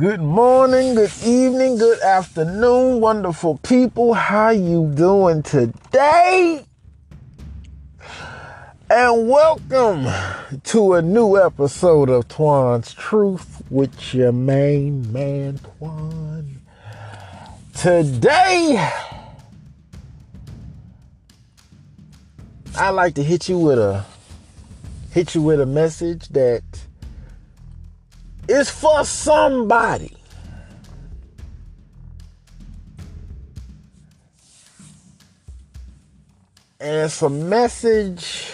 Good morning, good evening, good afternoon, wonderful people. How you doing today? And welcome to a new episode of Twan's Truth with your main man Twan. Today, I like to hit you with a hit you with a message that is for somebody. And it's a message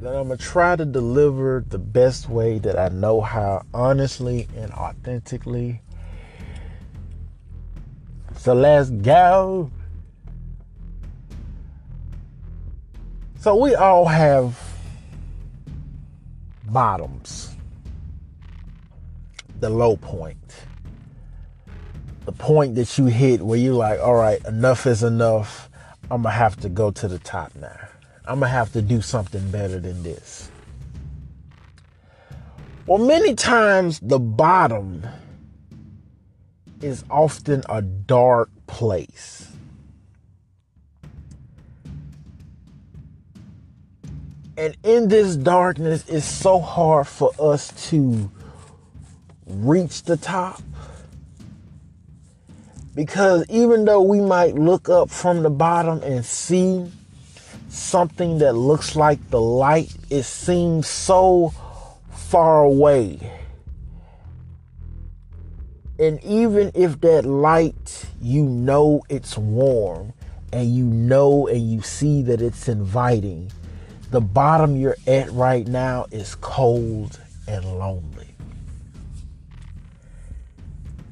that I'm going to try to deliver the best way that I know how, honestly and authentically. So let's go. So we all have bottoms, the low point, the point that you hit where you're like, all right, enough is enough. I'm going to have to go to the top now. I'm going to have to do something better than this. Well, many times the bottom is often a dark place. And in this darkness, it's so hard for us to reach the top. Because even though we might look up from the bottom and see something that looks like the light, it seems so far away. And even if that light, you know it's warm and you know and you see that it's inviting, the bottom you're at right now is cold and lonely.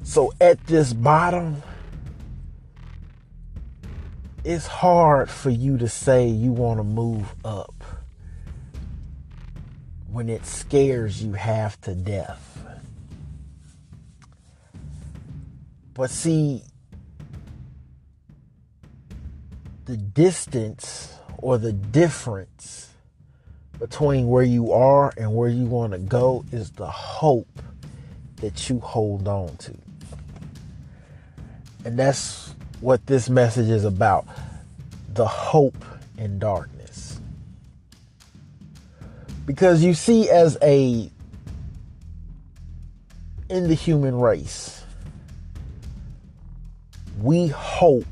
So at this bottom, it's hard for you to say you want to move up when it scares you half to death. But see, the distance or the difference between where you are and where you want to go is the hope that you hold on to. And that's what this message is about the hope in darkness. Because you see, as a in the human race, we hope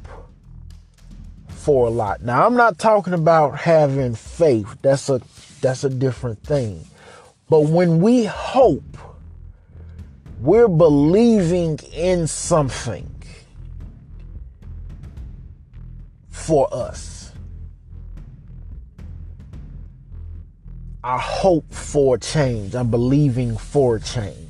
for a lot. Now, I'm not talking about having faith. That's a that's a different thing. But when we hope, we're believing in something for us. I hope for change. I'm believing for change.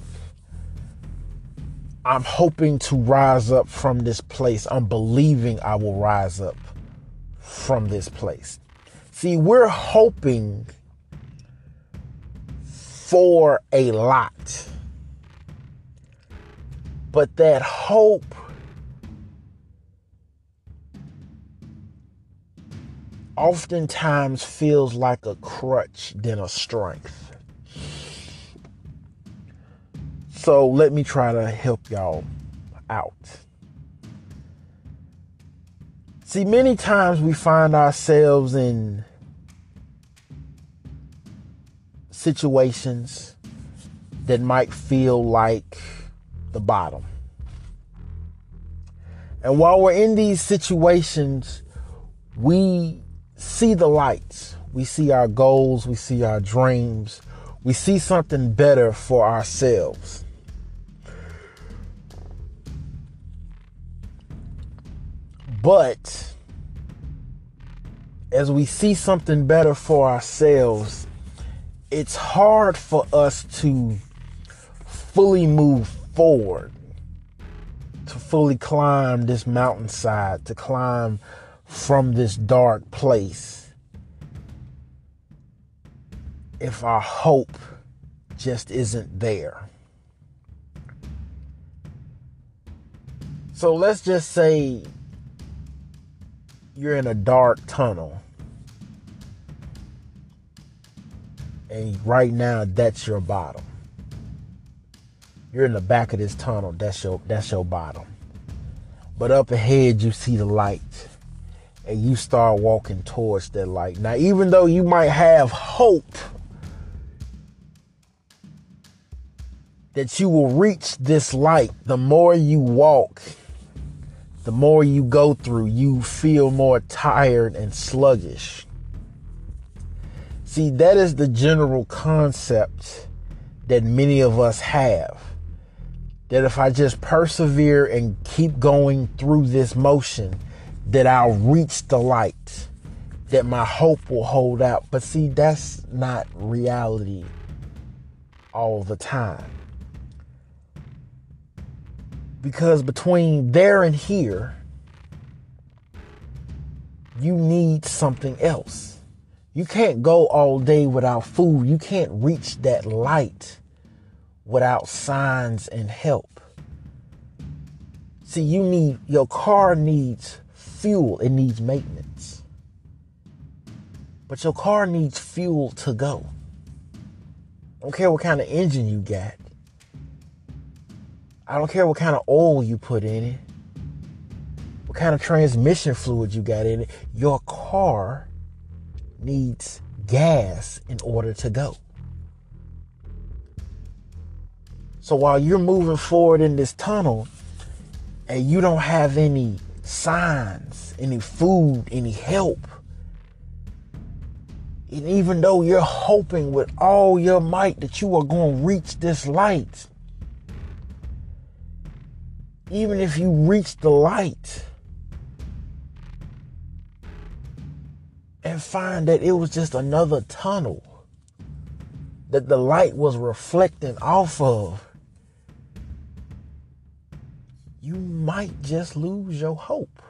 I'm hoping to rise up from this place. I'm believing I will rise up from this place. See, we're hoping for a lot. But that hope oftentimes feels like a crutch than a strength. So let me try to help y'all out. See, many times we find ourselves in situations that might feel like the bottom. And while we're in these situations, we see the lights. We see our goals. We see our dreams. We see something better for ourselves. But as we see something better for ourselves, it's hard for us to fully move forward, to fully climb this mountainside, to climb from this dark place if our hope just isn't there. So let's just say you're in a dark tunnel. And right now, that's your bottom. You're in the back of this tunnel. That's your that's your bottom. But up ahead you see the light. And you start walking towards that light. Now even though you might have hope that you will reach this light, the more you walk, the more you go through, you feel more tired and sluggish. See, that is the general concept that many of us have. That if I just persevere and keep going through this motion, that I'll reach the light, that my hope will hold out. But see, that's not reality all the time. Because between there and here, you need something else. You can't go all day without food. You can't reach that light without signs and help. See, you need, your car needs fuel, it needs maintenance. But your car needs fuel to go. I don't care what kind of engine you got. I don't care what kind of oil you put in it, what kind of transmission fluid you got in it. Your car needs gas in order to go. So while you're moving forward in this tunnel and you don't have any signs, any food, any help, and even though you're hoping with all your might that you are going to reach this light, even if you reach the light and find that it was just another tunnel that the light was reflecting off of, you might just lose your hope.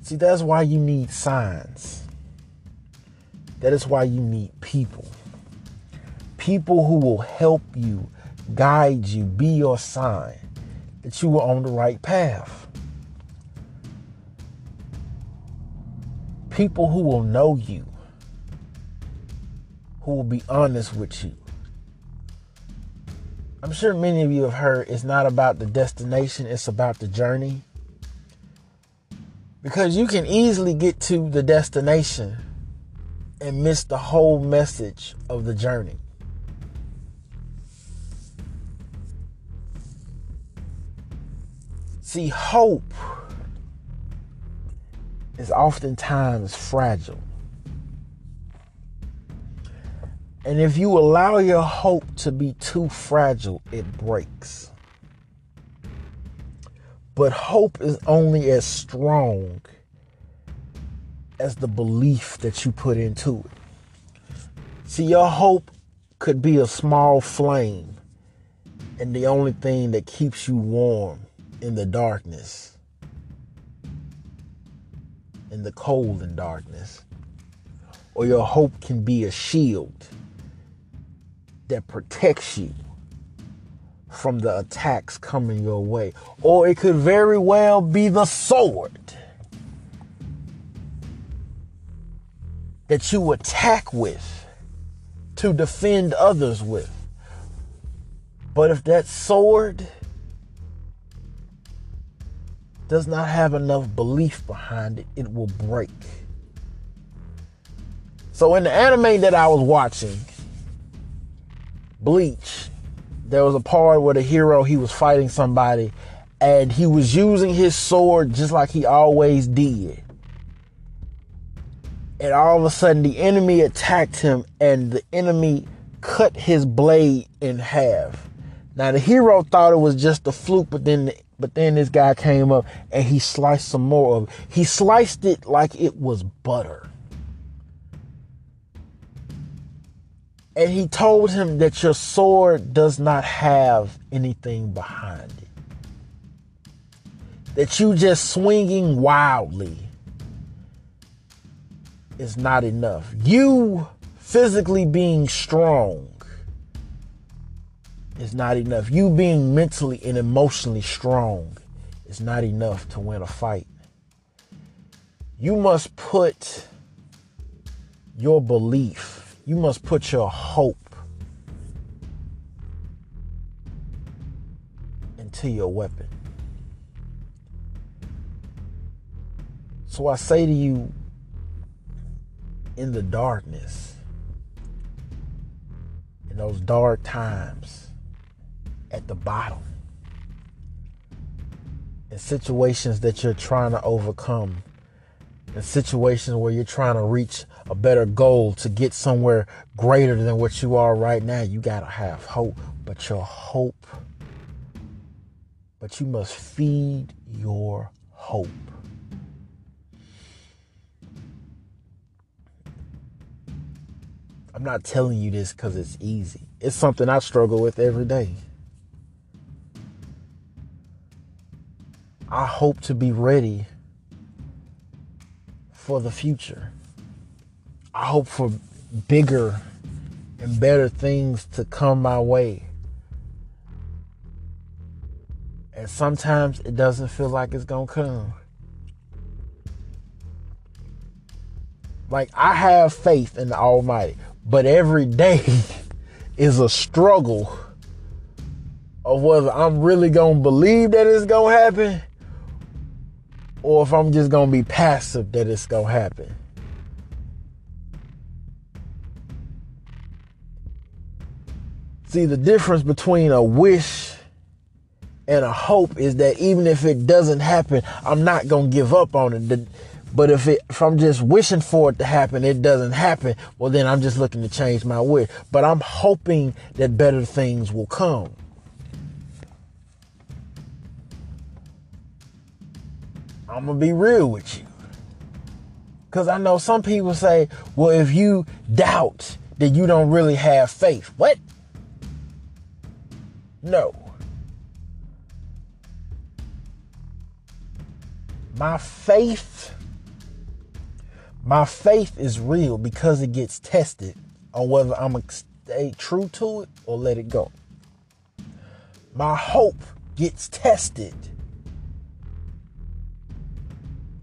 See, that's why you need signs. That is why you need people. People who will help you guide you, be your sign that you are on the right path. People who will know you, who will be honest with you. I'm sure many of you have heard it's not about the destination, it's about the journey. Because you can easily get to the destination and miss the whole message of the journey. See, hope is oftentimes fragile. And if you allow your hope to be too fragile, it breaks. But hope is only as strong as the belief that you put into it. See, your hope could be a small flame, and the only thing that keeps you warm in the darkness, in the cold and darkness. Or your hope can be a shield that protects you from the attacks coming your way. Or it could very well be the sword that you attack with to defend others with. But if that sword does not have enough belief behind it, it will break. So in the anime that I was watching, Bleach, there was a part where the hero he was fighting somebody and he was using his sword just like he always did. And all of a sudden the enemy attacked him and the enemy cut his blade in half. Now the hero thought it was just a fluke, but then the but then this guy came up and he sliced some more of it. He sliced it like it was butter. And he told him that your sword does not have anything behind it. That you just swinging wildly is not enough. You physically being strong is not enough. You being mentally and emotionally strong is not enough to win a fight. You must put your belief, you must put your hope into your weapon. So I say to you, in the darkness, in those dark times, at the bottom, in situations that you're trying to overcome, in situations where you're trying to reach a better goal to get somewhere greater than what you are right now, you got to have hope. But your hope, but you must feed your hope. I'm not telling you this because it's easy. It's something I struggle with every day. I hope to be ready for the future. I hope for bigger and better things to come my way. And sometimes it doesn't feel like it's going to come. Like I have faith in the Almighty, but every day is a struggle of whether I'm really going to believe that it's going to happen or if I'm just going to be passive that it's going to happen. See, the difference between a wish and a hope is that even if it doesn't happen, I'm not going to give up on it. But if it, if I'm just wishing for it to happen, it doesn't happen, well, then I'm just looking to change my wish. But I'm hoping that better things will come. I'm to be real with you. Because I know some people say, well, if you doubt, then you don't really have faith. What? No. My faith, my faith is real because it gets tested on whether I'm to stay true to it or let it go. My hope gets tested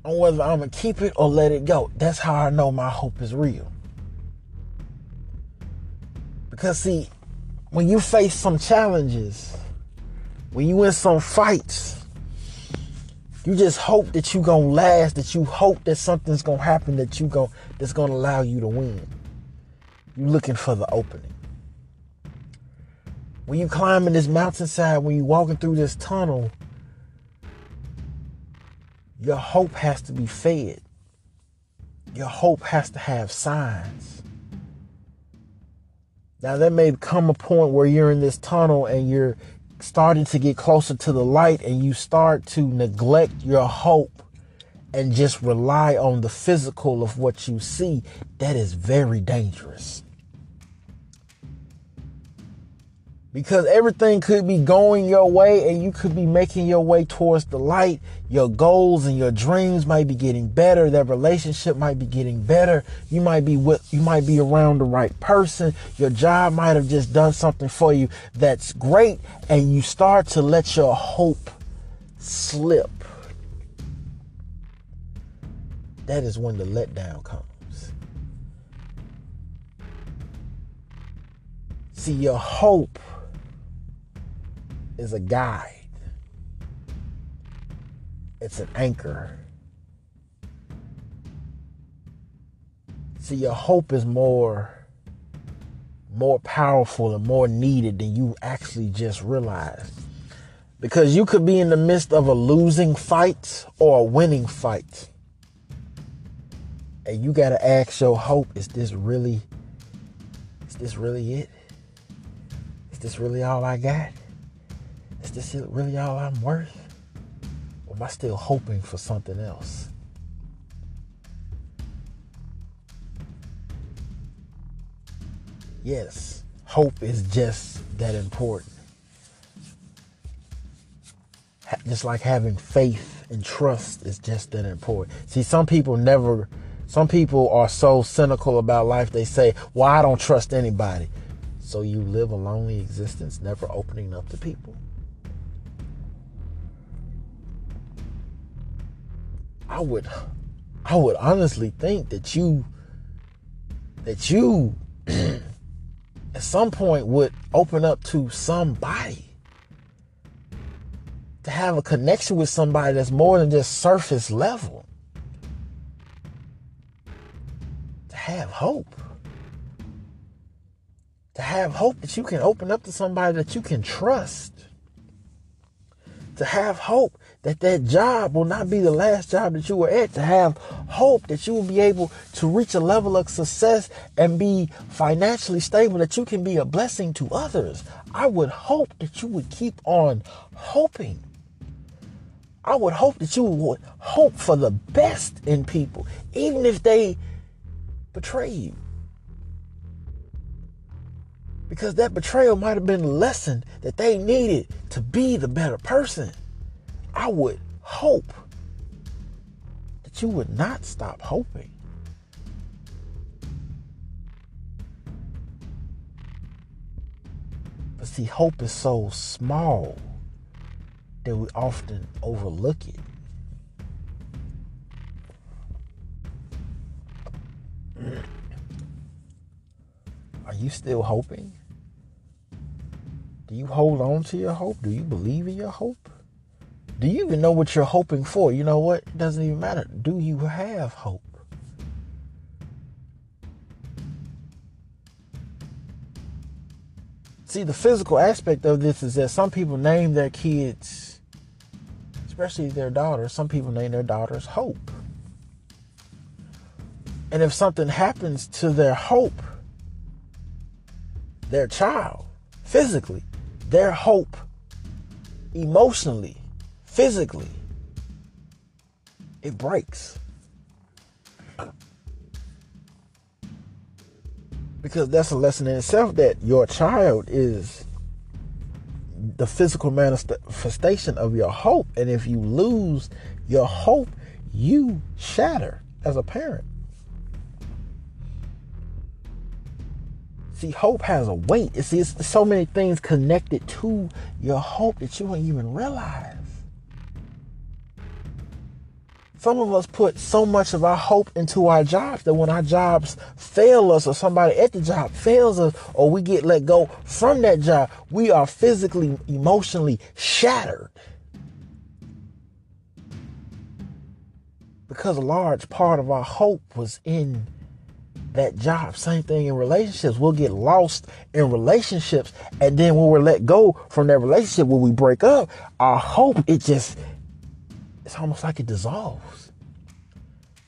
on whether I'm going to keep it or let it go. That's how I know my hope is real. Because, see, when you face some challenges, when you in some fights, you just hope that you gonna last, that you hope that something's gonna happen that you go that's gonna allow you to win. You looking for the opening. When you climbing this mountainside, when you walking through this tunnel, your hope has to be fed. Your hope has to have signs. Now, there may come a point where you're in this tunnel and you're starting to get closer to the light and you start to neglect your hope and just rely on the physical of what you see. That is very dangerous. Because everything could be going your way and you could be making your way towards the light. Your goals and your dreams might be getting better. That relationship might be getting better. You might be with, you might be around the right person. Your job might have just done something for you that's great and you start to let your hope slip. That is when the letdown comes. See, your hope is a guide. It's an anchor. See, your hope is more more powerful and more needed than you actually just realize. Because you could be in the midst of a losing fight or a winning fight. And you got to ask your hope, is this really is this really it? Is this really all I got? Is this really all I'm worth? Or am I still hoping for something else? Yes, hope is just that important. Just like having faith and trust is just that important. See, some people never, some people are so cynical about life, they say, Well, I don't trust anybody. So you live a lonely existence, never opening up to people. I would I would honestly think that you that you at some point would open up to somebody. to have a connection with somebody that's more than just surface level. To have hope. To have hope that you can open up to somebody that you can trust. To have hope that that job will not be the last job that you were at. To have hope that you will be able to reach a level of success and be financially stable, that you can be a blessing to others. I would hope that you would keep on hoping. I would hope that you would hope for the best in people, even if they betray you. Because that betrayal might have been a lesson that they needed to be the better person. I would hope that you would not stop hoping. But see, hope is so small that we often overlook it. Are you still hoping? Do you hold on to your hope? Do you believe in your hope? Do you even know what you're hoping for? You know what? It doesn't even matter. Do you have hope? See, the physical aspect of this is that some people name their kids, especially their daughters, some people name their daughters Hope. And if something happens to their hope, their child, physically, their hope, emotionally, physically, it breaks. Because that's a lesson in itself that your child is the physical manifestation of your hope. And if you lose your hope, you shatter as a parent. See, hope has a weight. See, it's so many things connected to your hope that you don't even realize. Some of us put so much of our hope into our jobs that when our jobs fail us or somebody at the job fails us or we get let go from that job, we are physically, emotionally shattered. Because a large part of our hope was in that job. Same thing in relationships. We'll get lost in relationships. And then when we're let go from that relationship, when we break up, our hope, it just it's almost like it dissolves.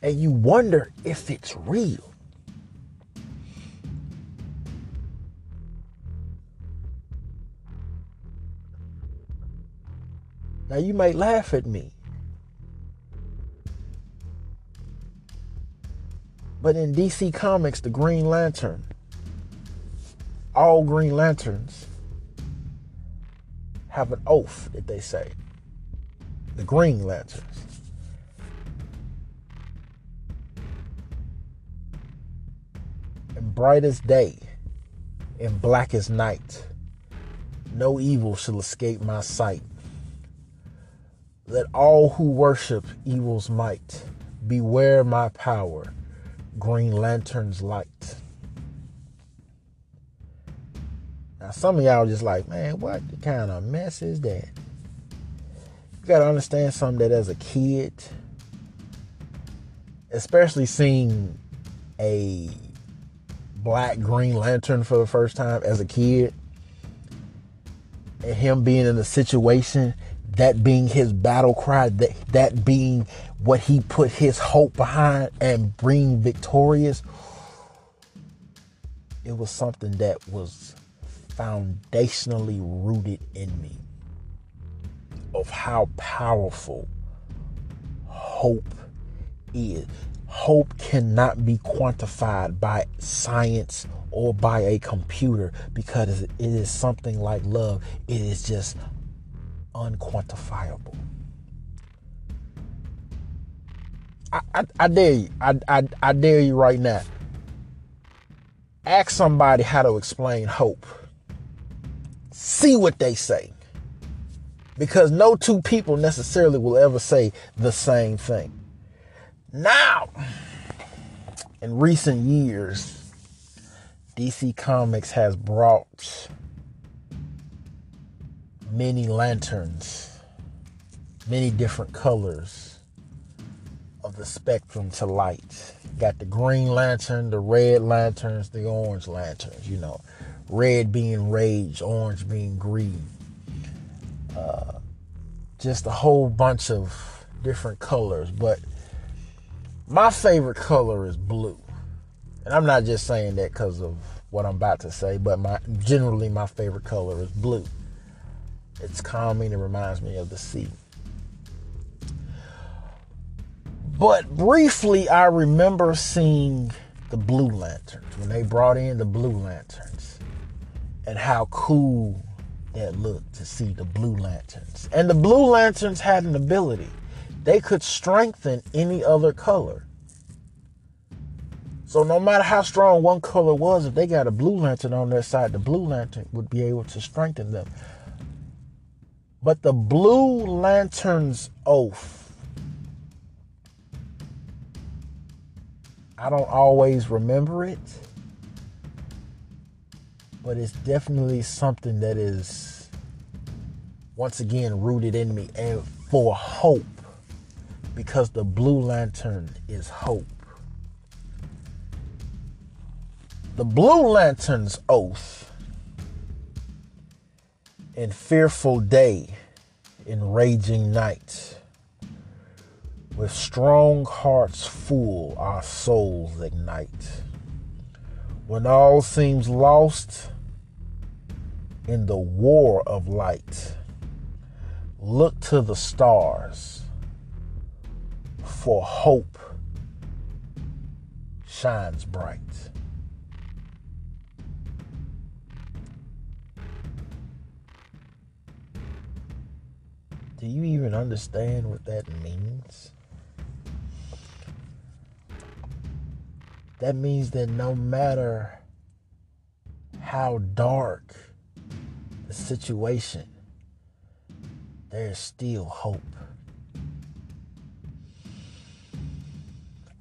And you wonder if it's real. Now you might laugh at me. But in DC Comics, the Green Lantern, all Green Lanterns have an oath that they say the Green Lanterns. In brightest day, in blackest night, no evil shall escape my sight. Let all who worship evil's might beware my power, Green Lantern's light. Now, some of y'all just like, man, what kind of mess is that? You got to understand something that as a kid, especially seeing a black Green Lantern for the first time as a kid, and him being in a situation, that being his battle cry, that, that being what he put his hope behind and being victorious, it was something that was foundationally rooted in me of how powerful hope is. Hope cannot be quantified by science or by a computer because it is something like love. It is just unquantifiable. I, I, I dare you. I, I, I dare you right now. Ask somebody how to explain hope. See what they say because no two people necessarily will ever say the same thing. Now, in recent years, DC Comics has brought many lanterns many different colors of the spectrum to light. Got the green lantern, the red lanterns, the orange lanterns, you know. Red being rage, orange being greed. Just a whole bunch of different colors. But my favorite color is blue. And I'm not just saying that because of what I'm about to say, but my generally my favorite color is blue. It's calming, it reminds me of the sea. But briefly, I remember seeing the Blue Lanterns when they brought in the Blue Lanterns and how cool that looked to see the Blue Lanterns. And the Blue Lanterns had an ability, they could strengthen any other color. So no matter how strong one color was, if they got a blue lantern on their side, the blue lantern would be able to strengthen them. But the blue lantern's oath I don't always remember it, but it's definitely something that is once again rooted in me and for hope because the blue lantern is hope. The blue lantern's oath in fearful day, in raging night with strong hearts full, our souls ignite. When all seems lost in the war of light, look to the stars, for hope shines bright. Do you even understand what that means? that means that no matter how dark the situation, there's still hope.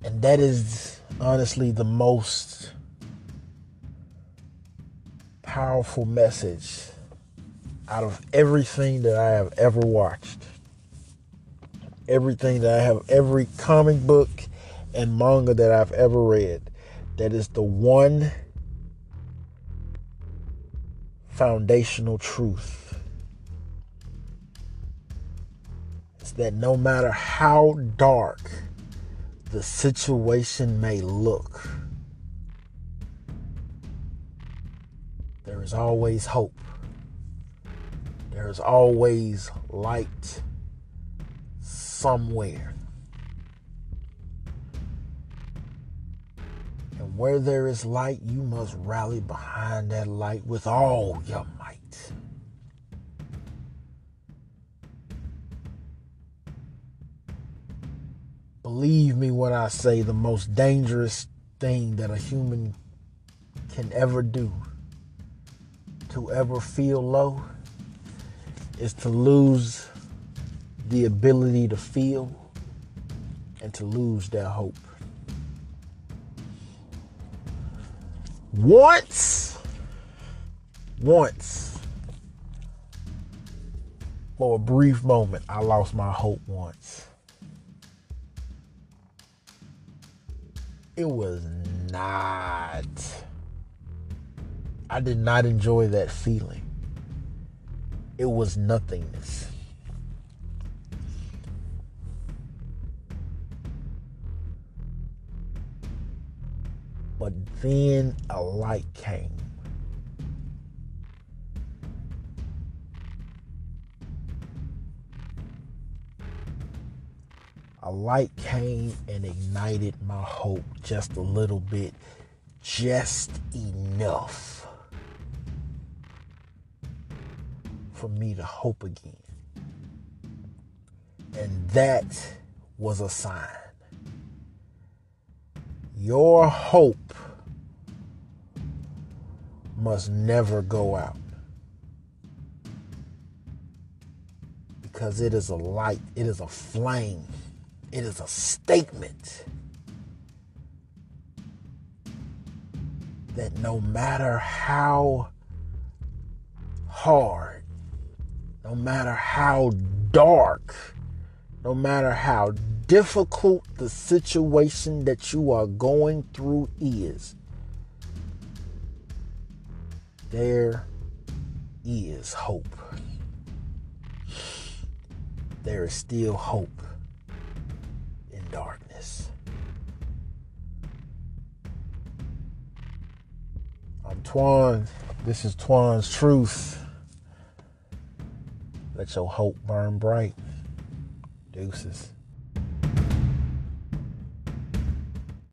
And that is honestly the most powerful message out of everything that I have ever watched. Everything that I have, every comic book and manga that I've ever read. That is the one foundational truth. It's that no matter how dark the situation may look, there is always hope. There is always light somewhere. Where there is light, you must rally behind that light with all your might. Believe me when I say the most dangerous thing that a human can ever do to ever feel low is to lose the ability to feel and to lose their hope. Once, once, for a brief moment, I lost my hope once. It was not, I did not enjoy that feeling. It was nothingness. Then a light came. A light came and ignited my hope just a little bit, just enough for me to hope again. And that was a sign. Your hope must never go out. Because it is a light, it is a flame, it is a statement that no matter how hard, no matter how dark no matter how difficult the situation that you are going through is, there is hope. There is still hope in darkness. I'm Twan. This is Twan's Truth. Let your hope burn bright. Deuces.